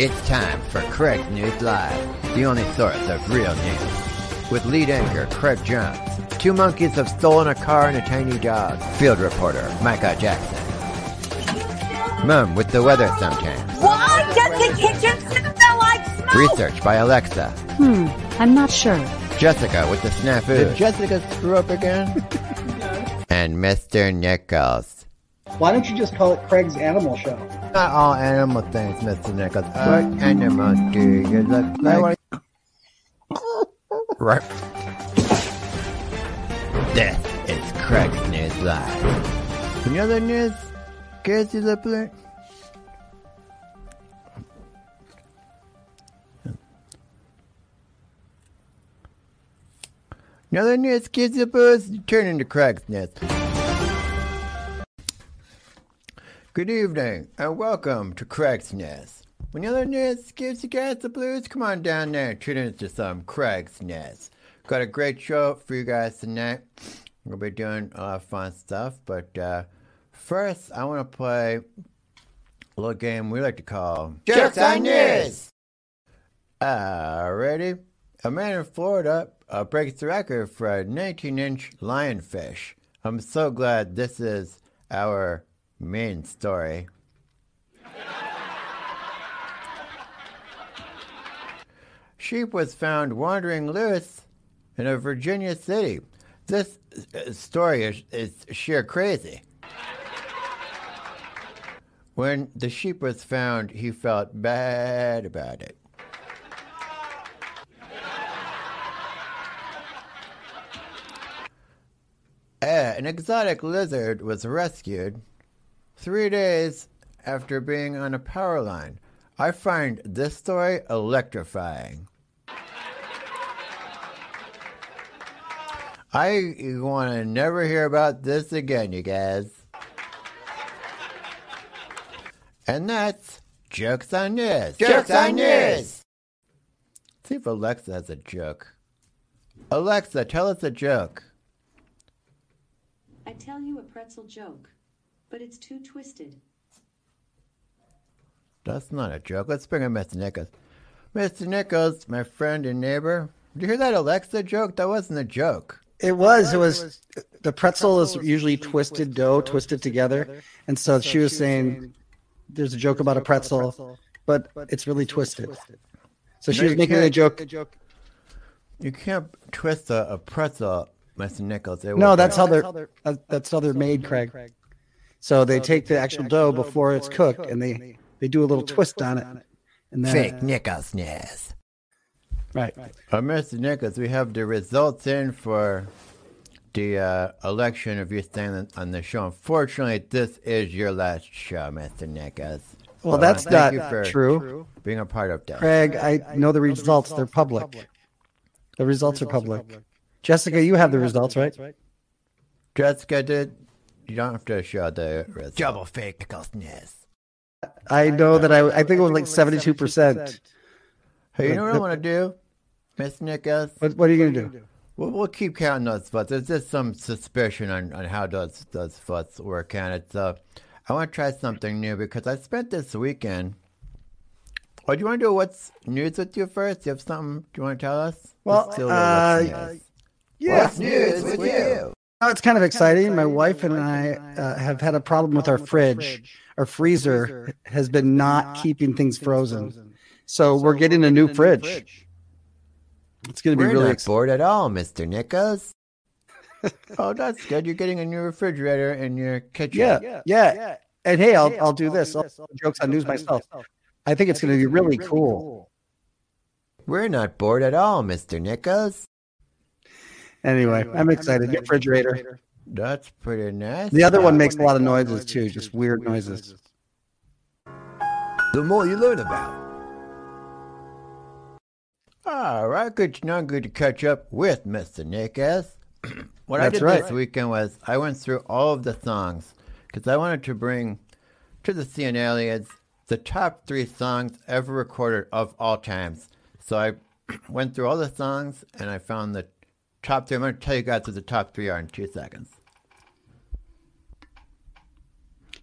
It's time for Craig's News Live, the only source of real news. With lead anchor Craig Jones, two monkeys have stolen a car and a tiny dog. Field reporter Micah Jackson. Mom with the weather sometimes. Why does the kitchen smell like smoke? Research by Alexa. Hmm, I'm not sure. Jessica with the snafu. Did Jessica screw up again? and Mr. Nichols. Why don't you just call it Craig's Animal Show? Not all animal things, Mr. Nichols. What animal do you look like? right. This is Craig's News Live. Any other news? Casey the play? Another news, kids the bus, turn into Craig's Nest. Good evening and welcome to Craig's Nest. When the other nest gives you guys the blues, come on down there and tune into some Craig's Nest. Got a great show for you guys tonight. We'll be doing a lot of fun stuff, but uh, first I want to play a little game we like to call Jokes on News. Alrighty, a man in Florida uh, breaks the record for a 19-inch lionfish. I'm so glad this is our main story. Sheep was found wandering loose in a Virginia city. This uh, story is, is sheer crazy. When the sheep was found, he felt bad about it. Uh, an exotic lizard was rescued three days after being on a power line. I find this story electrifying. I want to never hear about this again, you guys. And that's Jokes on News. Jokes on News! See if Alexa has a joke. Alexa, tell us a joke. I tell you a pretzel joke, but it's too twisted. That's not a joke. Let's bring in Mr. Nichols. Mr. Nichols, my friend and neighbor. Did you hear that Alexa joke? That wasn't a joke. It was. It was. The pretzel is usually twisted dough, twisted together, and so she was saying, "There's a joke about a pretzel, but it's really twisted." So she was making a can't. joke. You can't twist a, a pretzel, Mr. Nichols. It No, will- that's how they're. uh, That's how they're made, Craig. So they take the actual dough before it's cooked, and they they do a little twist on it, and then fake Nichols yes. right. Uh, Mr. Nichols, we have the results in for the uh, election of you staying on- on the show. Unfortunately, this is your last show, Mr. Nichols. Well, that's thank you not for true. Being a part of that. Craig, I know the results. They're public. The results are public. Jessica, you have the results, right? Jessica did. You don't have to show the results. Double fake Nichols News. I know that I. I think it was like seventy-two percent. Hey, you know what I want to do, Miss Nichols? What What are you gonna do? We'll, we'll keep counting those votes. There's just some suspicion on, on how those those votes were counted. So I want to try something new because I spent this weekend. Oh, do you want to do what's news with you first? Do you have something do you want to tell us? Well, Let's do a little uh, what's news. Yeah, What's news with you? Oh, it's kind of exciting. My wife and I uh, have had a problem with our fridge. Our freezer has been not keeping things frozen, so we're getting a new fridge. It's going to be We're really not exciting. bored at all, Mr. Nichols. oh, that's good. You're getting a new refrigerator in your kitchen. Yeah, yeah. And hey, I'll I'll do this. I'll do jokes on news myself. I think it's going to be really cool. We're not bored at all, Mr. Nichols. Anyway, I'm excited. New refrigerator. That's pretty nice. The other one makes a lot of noises too, just weird noises. The more you learn about. All right, good to know. Good to catch up with Mr. Nick S. what I That's did right. this weekend was I went through all of the songs because I wanted to bring to the CN aliens the top three songs ever recorded of all times. So I went through all the songs and I found the top three. I'm going to tell you guys what the top three are in two seconds.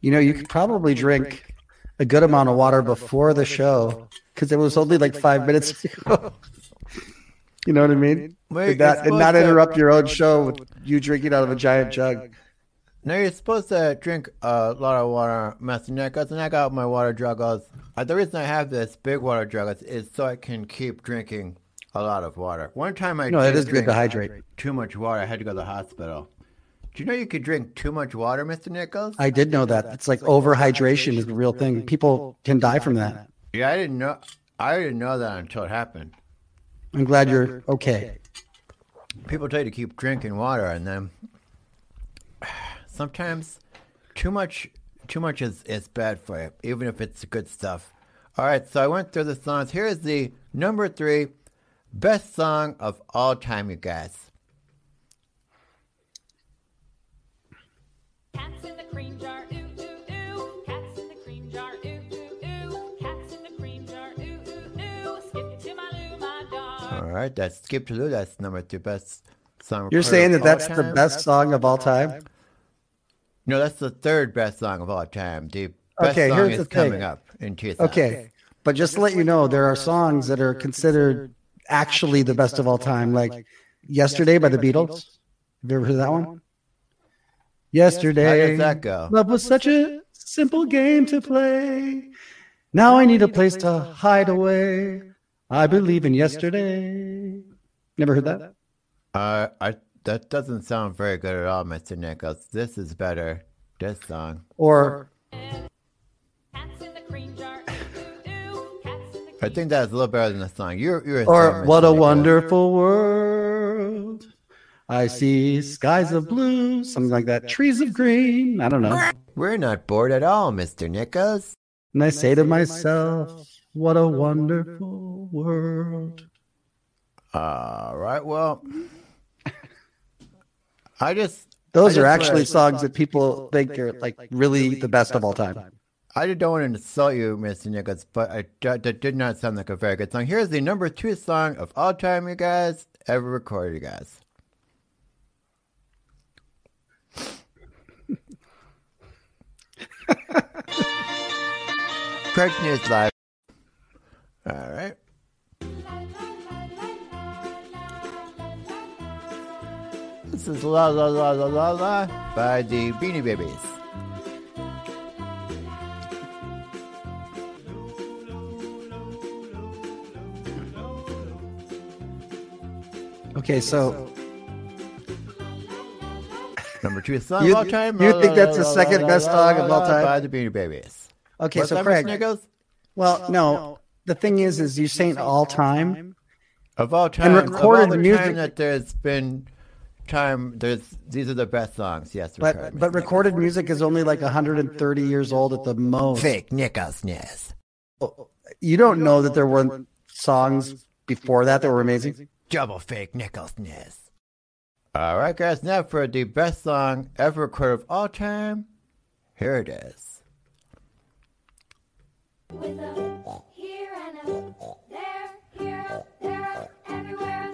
You know, you could probably drink a good amount of water before the show because it was only like five minutes ago. you know what I mean? Wait, and not, and not interrupt your own show with you drinking out of a giant jug. Now you're supposed to drink a lot of water, Master Nicholas, and I got my water juggles. Uh, the reason I have this big water juggles is so I can keep drinking a lot of water. One time I No, it did good to hydrate. too much water. I had to go to the hospital. Do you know you could drink too much water, Mister Nichols? I did know that. It's like overhydration is the real thing. People can die from that. yeah, I didn't know. I didn't know that until it happened. I'm glad you're okay. People tell you to keep drinking water, and then sometimes too much too much is, is bad for you, even if it's good stuff. All right, so I went through the songs. Here's the number three best song of all time, you guys. Cats in the cream jar, ooh, ooh, ooh. Cats in the cream jar, ooh, ooh, ooh. Cats in the cream jar, ooh, ooh, ooh. Skip to my loo, my dog. All right, that's Skip to Lou. That's number three best song. You're saying that all that's the best song of all time? No, that's the third best song of all time. The best Okay, song here's is the thing. coming up in 2000. Okay. But just to let you know, there are songs that are considered actually the best of all time, like Yesterday by the Beatles. Have you ever heard that one? Yesterday. How Yesterday. does that go? Love was such a simple game to play. Now I need a place to hide away. I believe in yesterday. Never heard that? Uh, I that doesn't sound very good at all, Mr. Nichols. This is better. This song. Or I think that's a little better than the song. You're you're a or what a wonderful world. I see skies of blue, something like that. Trees of green. I don't know. We're not bored at all, Mr. Nichols. And I say to myself, what a wonderful world. All right. Well, I just Those I are actually songs that people think are like really the best of all time. I don't want to insult you, Mr. Nichols, but I, that did not sound like a very good song. Here's the number two song of all time, you guys, ever recorded, you guys. Craig's News Live. All right. This is La La La La La La by the Beanie Babies. Okay, so Number two song You- of all time. you La, think la, that's la, the la, second la, best la, song la, of all la, time? By the Beanie Babies. okay, What's so that, Mr. Craig. Nichols? Well, no. The thing is, is you're saying all time. Of all time, and recorded of all the music- time that there's been time, there's these are the best songs. Yes, But recorded but music. recorded music is only like 130 years old at the most. fake Nichols Ness. Oh, oh, you don't know that there weren't songs before that that were amazing. Double fake Nichols Ness. All right, guys. Now for the best song ever recorded of all time. Here it is. With a here and a there, here, there, everywhere.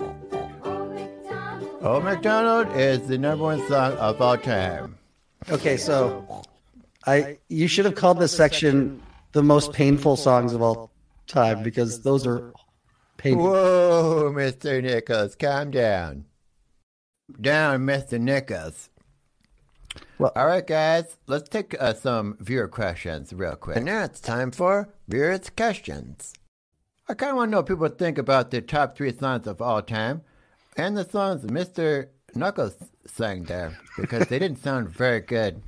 Old MacDonald. Old MacDonald is the number one song of all time. Okay, so I you should have called this section the most painful songs of all time because those are painful. Whoa, Mr. Nichols, calm down. Down, Mr. Nichols. Well- all right, guys, let's take uh, some viewer questions real quick. And now it's time for viewers' questions. I kind of want to know what people think about the top three songs of all time and the songs Mr. Knuckles sang there because they didn't sound very good.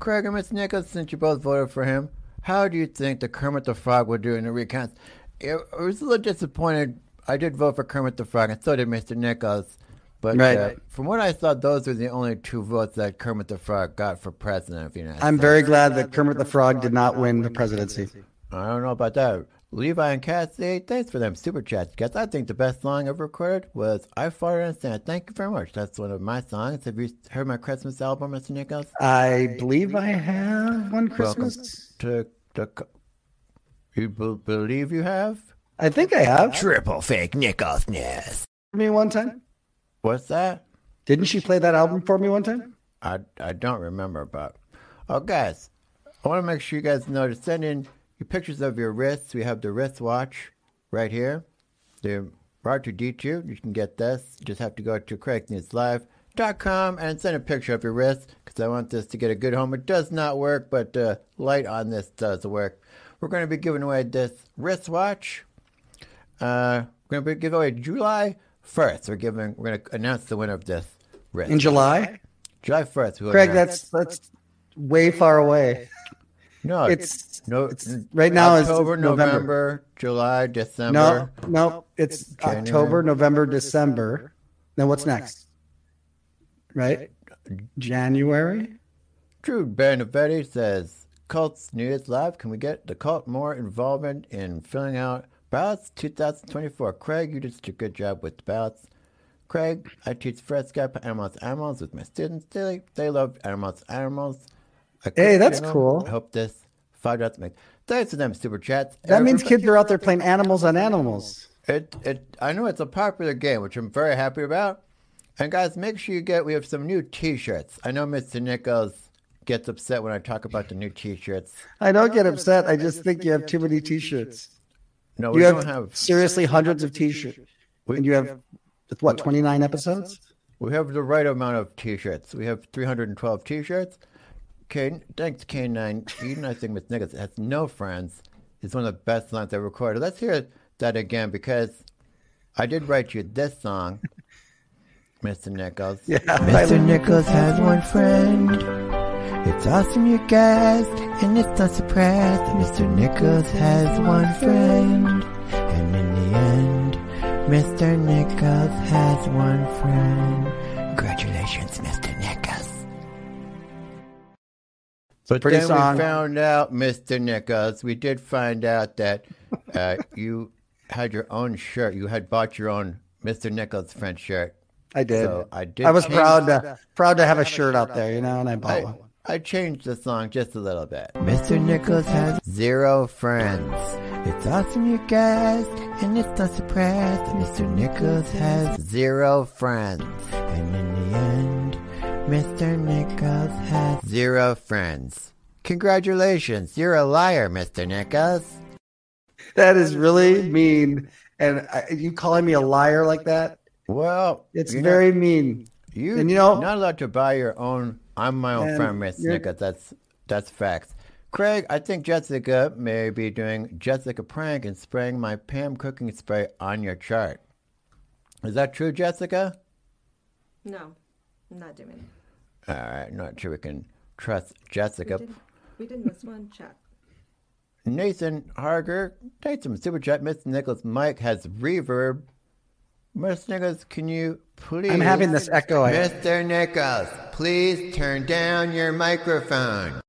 Craig and Miss Nichols, since you both voted for him, how do you think the Kermit the Frog would do in the recount? It, I was a little disappointed. I did vote for Kermit the Frog, and so did Mr. Nichols. But Right. uh, from what I saw, those were the only two votes that Kermit the Frog got for president of the United I'm States. very glad that Kermit the Frog did not win the presidency. I don't know about that. Levi and Cassie, thanks for them super chats, guys. I think the best song ever recorded was "I Farted on Santa." Thank you very much. That's one of my songs. Have you heard my Christmas album, Mr. Nichols? I believe I have one Christmas. Welcome To the, you be- believe you have I think I have. triple fake Nichols Ness. For me one time. What's that? Didn't she play that album for me one time? I I don't remember, but oh, guys, I want to make sure you guys know to send in your pictures of your wrists. We have the wristwatch right here. The R2D2. You can get this. You just have to go to CraigNewsLive.com and send a picture of your wrist because I want this to get a good home. It does not work, but the light on this does work. We're going to be giving away this wristwatch. Uh, we're going to be giving away July 1st. We're giving. We're going to announce the winner of this wrist. In July, July 1st. we will Craig, announce- that's that's way far away. no. It's no. it's- right now it's October, November. November, July, December. no, no, it's January. October, November, December. Then what's next? Right, January. Drew Benavetti says, Cults News Live, can we get the cult more involvement in filling out ballots 2024? Craig, you did such a good job with the ballots. Craig, I teach Fred Skype Animals Animals with my students daily. They love Animals Animals. Hey, that's demo. cool. I hope this five dots make. Thanks to them super chats. That means kids are out there playing animals on animals. It it I know it's a popular game, which I'm very happy about. And guys, make sure you get we have some new T-shirts. I know Mr. Nichols gets upset when I talk about the new T-shirts. I don't get upset. I just think you have too many T-shirts. No, we You don't have, have. seriously hundreds of T-shirts, We, and you have what twenty nine episodes? we have the right amount of T-shirts. We have 312 T-shirts. K, thanks K9 Eden. I think Mr. Nichols has no friends. It's one of the best lines I recorded. Let's hear that again because I did write you this song, Mr. Nichols. Yeah, Mr. Nichols has one friend. It's awesome, you guys, and it's not surprised. Mr. Nichols has one friend, and in the end, Mr. Nichols has one friend. Congratulations, Mr. Nichols. But Pretty then song. we found out, Mr. Nichols, we did find out that uh, you had your own shirt. You had bought your own Mr. Nichols French shirt. I did. So I did I was proud to proud to have a shirt out there, you know, and I bought I, one. I changed the song just a little bit. Mr. Nichols has zero friends. It's awesome, you guys, and it's not surprised. Mr. Nichols has zero friends. And in the end, Mr. Nichols has zero friends. Congratulations, you're a liar, Mr. Nichols. That is really mean. And I, you calling me a liar like that? Well, It's you're not- very mean. You, And you know- not allowed to buy your own. I'm my own And friend, Miss you're- That's that's facts. Craig, I think Jessica may be doing Jessica prank and spraying my Pam cooking spray on your chart. Is that true, Jessica? No, I'm not doing it. All right, not sure we can trust We Jessica. did, we did miss one chat. Nathan Harger, thanks some super chat. Miss Nichols' Mike has reverb. Miss Nichols, can you please? I'm having this echo. Mr. Nichols, please turn down your microphone.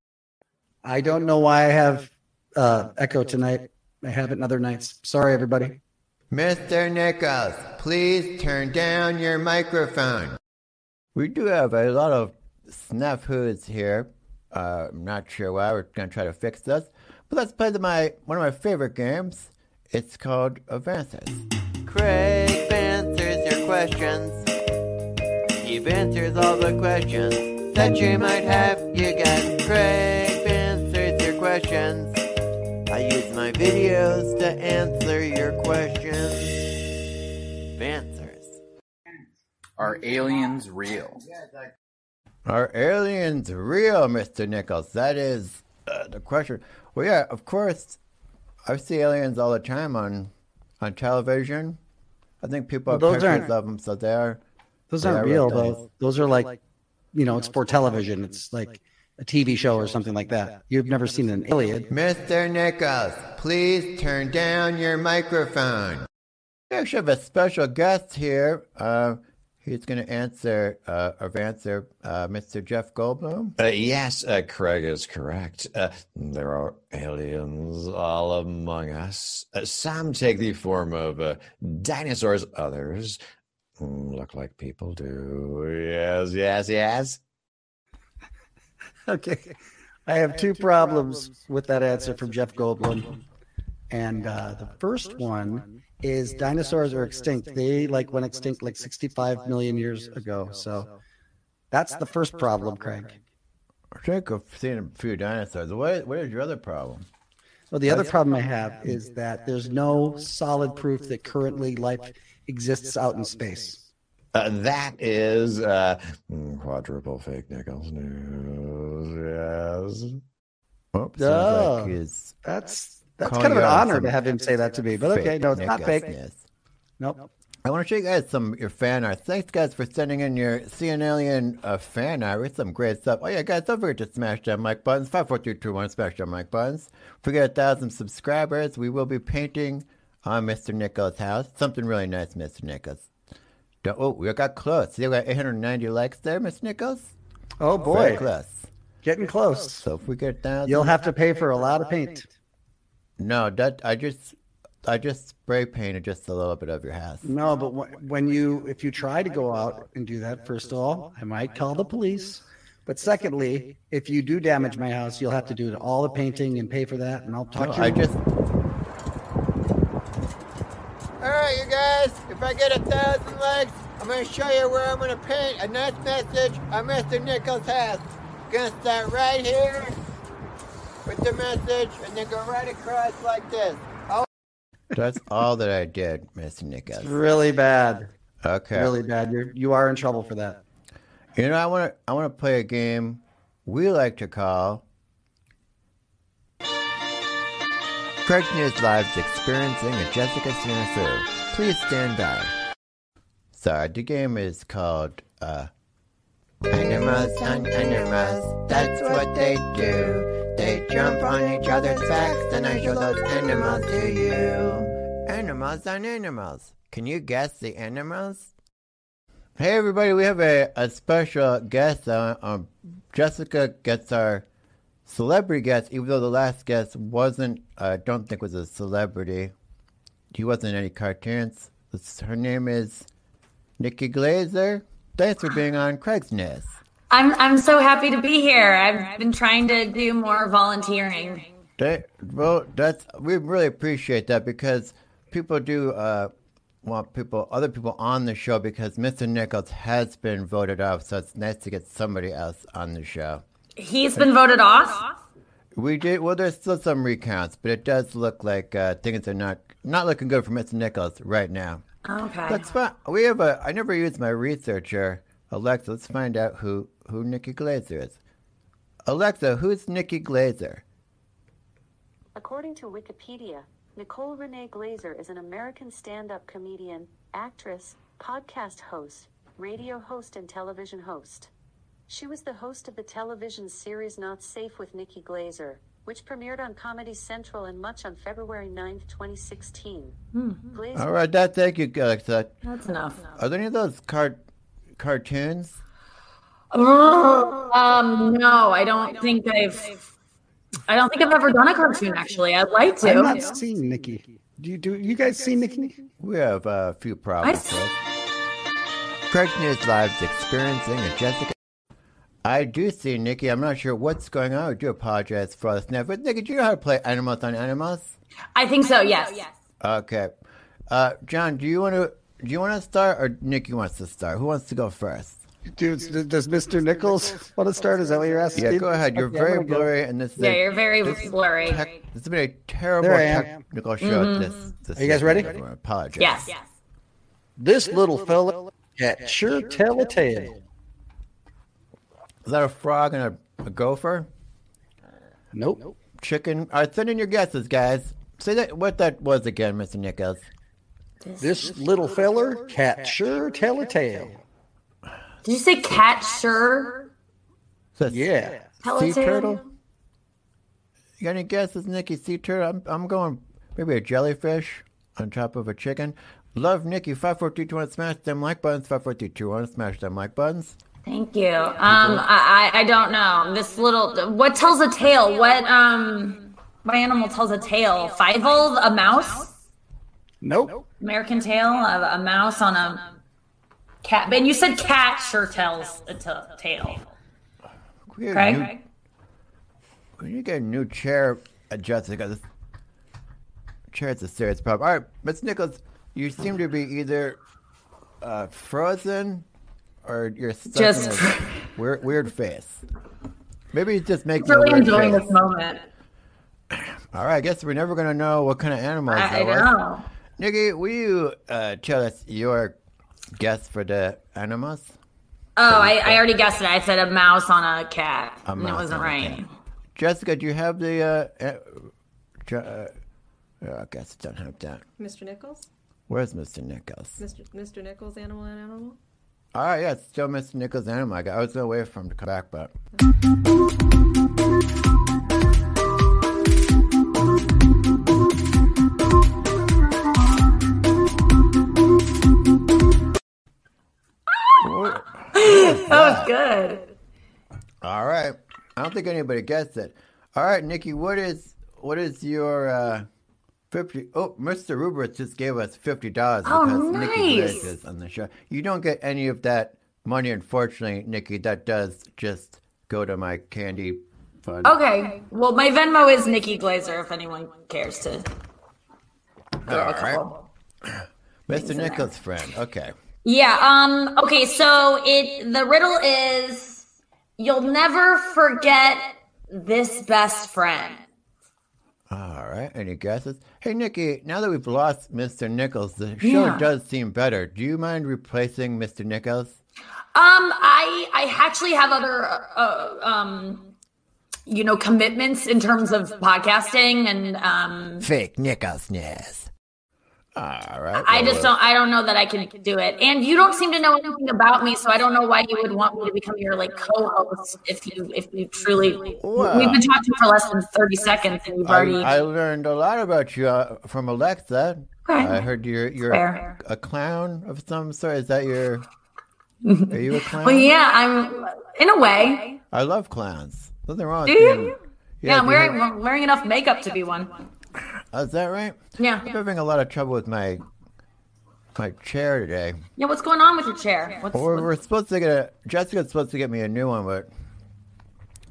I don't know why I have uh, echo tonight. I have it in other nights. Sorry, everybody. Mr. Nichols, please turn down your microphone. We do have a lot of snafus here. Uh, I'm not sure why. We're going to try to fix this. But let's play the, my one of my favorite games. It's called Advances. Craig questions. He answers all the questions that you might have. You got Craig answers your questions. I use my videos to answer your questions. Answers. Are aliens real? Are aliens real, Mr. Nichols? That is uh, the question. Well, yeah, of course. I see aliens all the time on on television. I think people have Well, those pictures aren't- of them, so they are. Those They aren't are real, though. Those are like, you know, it's for television. It's like a TV show or something like that. You've never seen an alien. Mr. Nichols, please turn down your microphone. We actually have a special guest here. Uh, he's going to answer, uh, or answer, uh, Mr. Jeff Goldblum. Uh, yes, uh, Craig is correct. Uh, there are aliens all among us. Uh, some take the form of uh, dinosaurs, others mm, look like people do. Yes, yes, yes. Okay. I have two problems with that answer from Jeff Goldblum. And uh, the first one is dinosaurs are extinct. They like went extinct like 65 million years ago. So that's the first problem, Craig. I think I've seen a few dinosaurs. What What is your other problem? Well, the other problem I have is that there's no solid proof that currently life exists out in space. Uh, that is uh, quadruple fake nickels news. Yes. Oh, Oh, like he's That's that's calling kind of an honor to have him say that to me. But okay, no, it's not Nichols fake. news. Nope. I want to show you guys some of your fan art. Thanks, guys, for sending in your CN Alien uh, fan art with some great stuff. Oh, yeah, guys, don't forget to smash that like buttons. 54321, smash that like buttons. If we get a thousand subscribers, we will be painting on Mr. Nichols' house. Something really nice, Mr. Nichols. Don't, oh, we got close. You got 890 likes there, Mr. Nichols? Oh Very boy, close. getting close. So if we get down, You'll have to pay for a lot of paint. No, that I just, I just spray painted just a little bit of your house. No, but wh- when you, if you try to go out and do that, first of all, I might call the police. But secondly, if you do damage my house, you'll have to do all the painting and pay for that, and I'll talk No, to I you. just. All right, you guys. If I get a thousand likes, I'm gonna show you where I'm gonna paint a nice message on Mr. Nichols' house. Gonna start right here with the message, and then go right across like this. Oh. That's all that I did, Miss Nichols. It's really bad, Okay. really bad. You're you are in trouble for that. You know, I want to I want to play a game we like to call Craig's News Live's experiencing a Jessica Snafu. Please stand by. Sorry, the game is called uh, Animals on Animals. That's what they do. They jump on each other's backs, and I show those animals to you. Animals on Animals. Can you guess the animals? Hey everybody, we have a, a special guest. Uh, um, Jessica gets our celebrity guest, even though the last guest wasn't, I don't think was a celebrity. He wasn't any cartoons. Her name is Nikki Glaser. Thanks for being on Craig's Nest. I'm I'm so happy to be here. I've been trying to do more volunteering. That, well, that's we really appreciate that because people do uh, want people, other people on the show because Mr. Nichols has been voted off, so it's nice to get somebody else on the show. He's been voted off. We did well. There's still some recounts, but it does look like uh, things are not not looking good for Mr. Nichols right now. Okay. That's fine. We have a. I never used my researcher, Alexa. Let's find out who who Nikki Glaser is. Alexa, who's Nikki Glaser? According to Wikipedia, Nicole Renee Glaser is an American stand up comedian, actress, podcast host, radio host, and television host. She was the host of the television series Not Safe with Nikki Glaser, which premiered on Comedy Central and Much on February 9th, 2016. Hmm. Glaser All right, that. Thank you, Alexa. That's enough. Are there any of those cart cartoons? Um, no, I don't think I've. I don't think I've ever done a cartoon. Actually, I'd like to. I'm not seeing Nikki. Do you do you guys see Nikki? We have a few problems. I- with. Craig's News Live's experiencing a Jessica. I do see Nikki. I'm not sure what's going on. I do apologize for this. Now, but Nikki, do you know how to play Animals on Animals? I think so. Yes. Okay. Uh, John, do you want to do you want to start or Nikki wants to start? Who wants to go first? Dude, does Mr. Nichols want to start? Is that what you're asking? Yeah, go ahead. You're Okay, very gonna go. blurry, and this is Yeah, a, you're very this- blurry. tech- this has been a terrible There I am. technical show. Mm-hmm. This, this Are you guys ready? I apologize. Yes. Yes. This little fella can sure tell a tale. Is that a frog and a, a gopher? Nope. Chicken? All right, send in your guesses, guys. Say that what that was again, Mr. Nichols. This little feller cat sure tell a tale. Did you say cat? Sure. Is Yeah. Tell sea turtle? You got any guesses, Nikki? Sea turtle? I'm, I'm going maybe a jellyfish on top of a chicken. Love Nikki. Five forty two. Five four three two one. Smash them like buttons. Five forty two. Five four three two one. Smash them like buttons. Thank you. Um, I, I I don't know. This little what tells a tale? What um, what animal tells a tale? Fievel, a mouse, Nope. American tail, a, a mouse on a cat. And you said cat sure tells a t- tale. We a new- Craig. We need to get a new chair, uh, Jessica. Chair is a serious problem. All right, Miss Nichols, you seem to be either uh, frozen or you're stuck Just- in a weird, weird face. Maybe he's just making. I'm really enjoying face. this moment. All right, I guess we're never gonna know what kind of animals I, I was. know. Nikki, will you uh, tell us your guess for the animals? Oh, I, I already guessed it. I said a mouse on a cat, A and it wasn't right. cat. Jessica, do you have the? Uh, uh, uh, oh, I guess I don't have that. Mr. Nichols? Where's Mr. Nichols? Mr. Mr. Nichols, animal and animal? All right, yeah, it's still Mr. Nichols animal. I was gonna wait for him to come back, but good. all right. I don't think anybody gets it. All right, Nikki, what is what is your uh, fifty? Oh, Mr. Rubrich just gave us fifty dollars Oh, because Nikki nice. Glaze is on the show. You don't get any of that money, unfortunately, Nikki. That does just go to my candy fund. Okay. Well, my Venmo is Nikki Glaser. If anyone cares to. All right. Mr. Nichols' friend. Okay. Yeah. Um. Okay. So it the riddle is you'll never forget this best friend. All right. Any guesses? Hey, Nikki, now that we've lost Mr. Nichols, the show Yeah. does seem better. Do you mind replacing Mr. Nichols? Um. I I actually have other uh, um. You know, commitments in terms of podcasting, and um, Fake Nicholsness. All right. I well, just don't. I don't know that I can do it. And you don't seem to know anything about me, so I don't know why you would want me to become your like co-host if you if you truly. Well- We've been talking for less than thirty seconds, and you've already. I learned a lot about you uh, from Alexa. Okay. I heard you're you're a, a clown of some sort. Is that your? Are you a clown? well, yeah, I'm in a way. I love clowns. Nothing wrong. Do you? being- Yeah, I'm wearing have- I'm wearing enough makeup to be one. Oh, is that right? Yeah. I'm having a lot of trouble with my my chair today. Yeah, what's going on with your chair? What's, we're, we're supposed to get a Jessica's supposed to get me a new one, but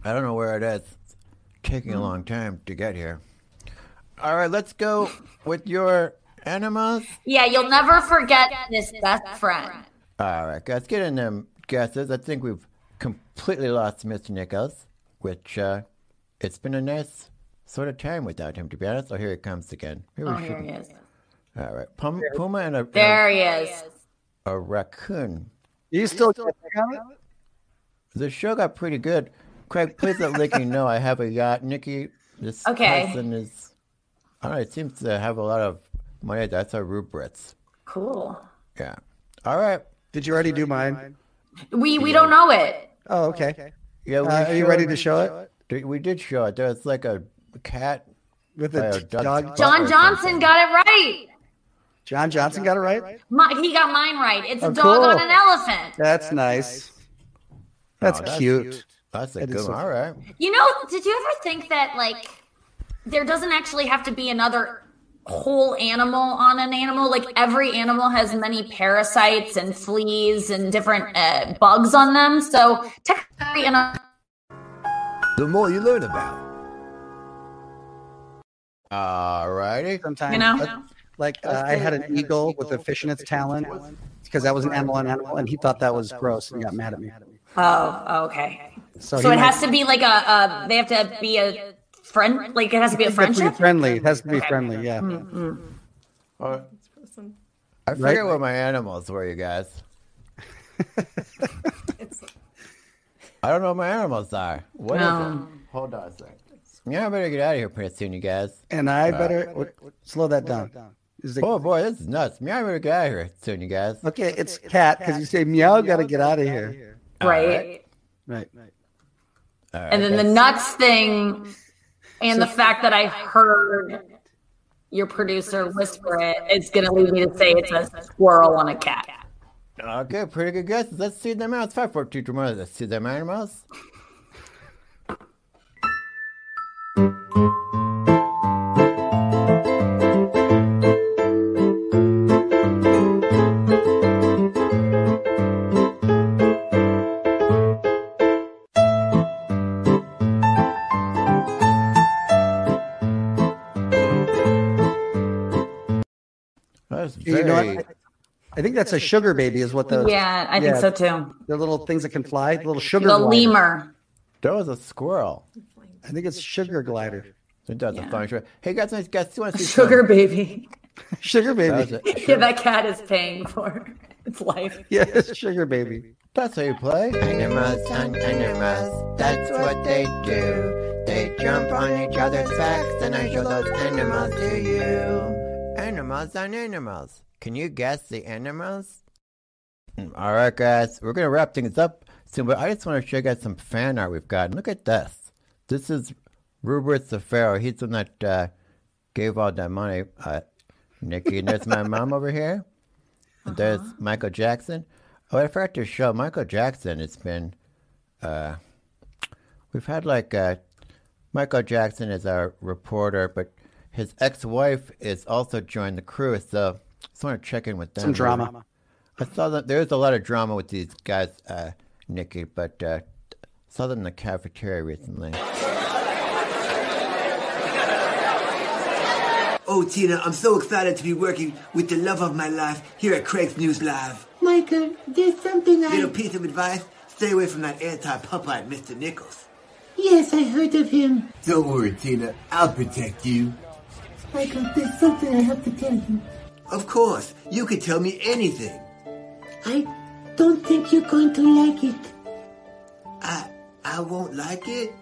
I don't know where it is. It's taking Hmm. a long time to get here. All right, let's go with your animals. yeah, you'll never forget this best friend. All right, guys, get in them guesses. I think we've completely lost Mr. Nichols, which uh, it's been a nice sort of time without him, to be honest. Oh, here he comes again. Maybe Oh, here he is. All right, Pum, Puma and a, and a- There he is. a raccoon. You still on it? The show got pretty good. Craig, please let Licky know I have a yacht. Nikki, this Okay. person is, I don't know, it seems to have a lot of money. That's our rubrics. Cool. Yeah. All right. Did you already do mine? We we don't know it. Oh, okay. Yeah, Uh, are you showed- ready to show it? Did- We did show it. There's like a cat With a a dog. John or Johnson got it right. John Johnson got it right. My, he got mine right. It's a Oh, dog cool. on an elephant. That's nice. That's, Oh, that's cute. That's a That is good so one. All right. You know, did you ever think that like there doesn't actually have to be another whole animal on an animal? Like every animal has many parasites and fleas and different uh, bugs on them. So technically, in a The more you learn about. All righty. Sometimes, You know? uh, like uh, I had an eagle with a fish in its talon because that was an animal on animal, and he thought that was gross and got mad at me. oh, okay. So, So it might- has to be like a, a they have to be a friend. Like it has to be a It be friendship. friendly. It has to be Okay. friendly. Yeah. Uh, Person. I forget Right. what my animals were, you guys. I don't know what my animals are. What is No. it? Hold on a second. Yeah, I better get out of here pretty soon, you guys. And I better w- slow that down. Is the- Oh boy, this is nuts. Yeah, I better get out of here soon, you guys. okay, it's cat because you say meow. Got to get out of here. Right. Right. All right, And then the guys. nuts thing and the fact that I heard your producer whisper it is going to lead me to say it's a squirrel on a cat. Okay, pretty good guesses. Let's see them out. Five, four, two, two, one. Let's see them animals. Very. You know what? I- I think that's a sugar baby. Is what the Yeah, I think yeah, so too. The little things that can fly. The little sugar. The glider. lemur. That was a squirrel. I think it's sugar glider. I think that's Yeah. a funny show. Hey guys, nice guys. You want to see Sugar some- baby. Sugar That was baby. Yeah, that cat is paying for its life. Yes, sugar baby. That's how you play. Animals and animals, that's what they do. They jump on each other's backs, and I show those animals to you. Animals and animals. Can you guess the animals? All right, guys, we're gonna wrap things up soon, but I just want to show you guys some fan art we've got. Look at this. This is Rupert the Pharaoh. He's the one that uh, gave all that money. Uh, Nikki, and there's my mom over here. And There's Michael Jackson. Oh, I forgot to show Michael Jackson. It's been, uh, we've had like uh, Michael Jackson is our reporter, but his ex-wife is also joined the crew. So just want to check in with them. Some drama. I saw that there's a lot of drama with these guys, uh, Nikki, but uh, saw them in the cafeteria recently. Oh, Tina, I'm so excited to be working with the love of my life here at Craig's News Live. Michael, there's something I. Little piece of advice stay away from that anti Popeye, Mr. Nichols. Yes, I heard of him. Don't worry, Tina, I'll protect you. Michael, there's something I have to tell you. Of course, you can tell me anything. I don't think you're going to like it. I I won't like it.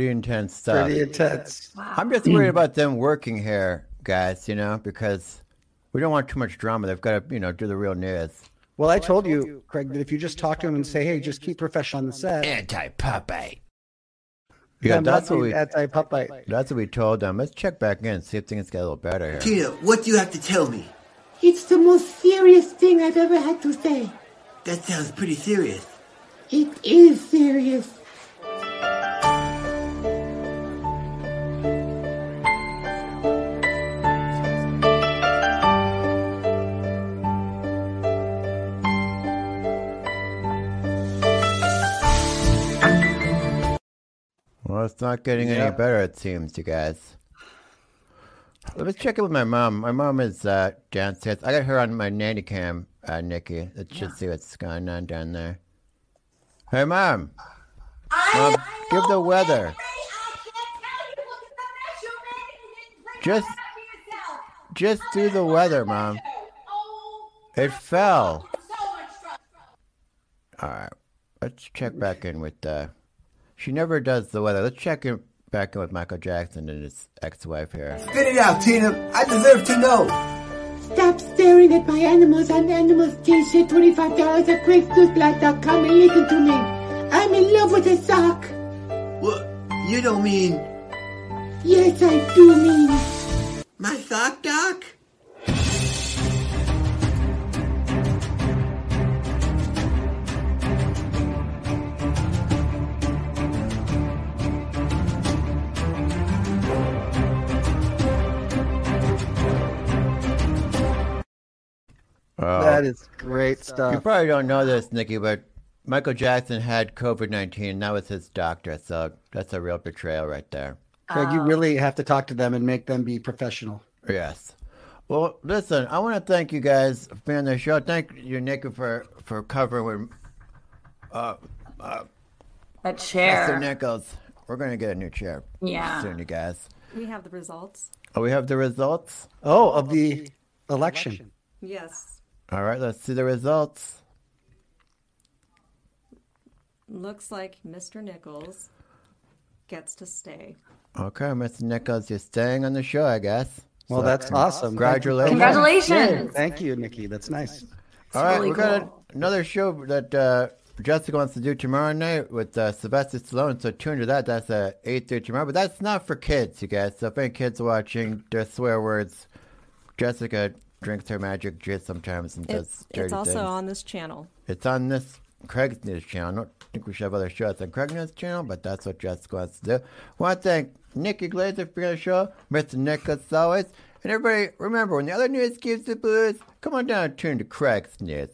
Pretty intense stuff. Pretty intense. I'm just worried mm. about them working here, guys. You know, because we don't want too much drama. They've got to, you know, do the real news. Well, I told you, Craig, that if you just talk to him and say, "Hey, just keep professional on the set," Anti Popeye. Yeah, Yeah, that's what we. anti Popeye. That's what we told them. Let's check back in see if things get a little better here. Tina, what do you have to tell me? It's the most serious thing I've ever had to say. That sounds pretty serious. It is serious. Well, it's not getting Yeah. any better, it seems, you guys. Let's check in with my mom. My mom is uh, downstairs. I got her on my nanny cam, uh, Nikki. Let's just see what's going on down there. Hey, mom. Mom, give the weather. Just, just do the weather, mom. It fell. All right. Let's check back in with. Uh, she never does the weather. Let's check in back in with Michael Jackson and his ex-wife here. Spit it out, Tina. I deserve to know. Stop staring at my animals on Animals T-shirt, $25 at CraigsNewsBlack.com and listen to me. I'm in love with a sock. What? You don't mean Yes, I do mean. my sock, Doc? Oh. That is great stuff. You probably don't know this, Nikki, but Michael Jackson had COVID 19. That was his doctor. So that's a real betrayal right there. Craig, you really have to talk to them and make them be professional. Yes. Well, listen, I want to thank you guys for being on the show. Thank you, Nikki, for, for covering with uh, uh, That Mr. Nichols. We're going to get a new chair Yeah. soon, you guys. We have the results. Oh, we have the results? Oh, of the election. Yes. All right, let's see the results. Looks like Mr. Nichols gets to stay. Okay, Mr. Nichols, you're staying on the show, I guess. Well, So, that's awesome. Thank you so Congratulations. Congratulations. Yeah, Thank you, Nikki. That's nice. All right, really we got cool. a, another show that uh, Jessica wants to do tomorrow night with uh, Sylvester Stallone. So tune to that. That's uh, eight thirty tomorrow. But that's not for kids, you guys. So if any kids are watching, there's swear words. Jessica drinks her magic jizz sometimes and does It's, dirty it's also things. on this channel. It's on this Craig's News channel. I don't think we should have other shows on Craig's News channel, but that's what Jessica wants to do. want to thank Nikki Glaser for the show, Mr. Nicholas as always. And everybody, remember, when the other news gives the blues, come on down and tune to Craig's News.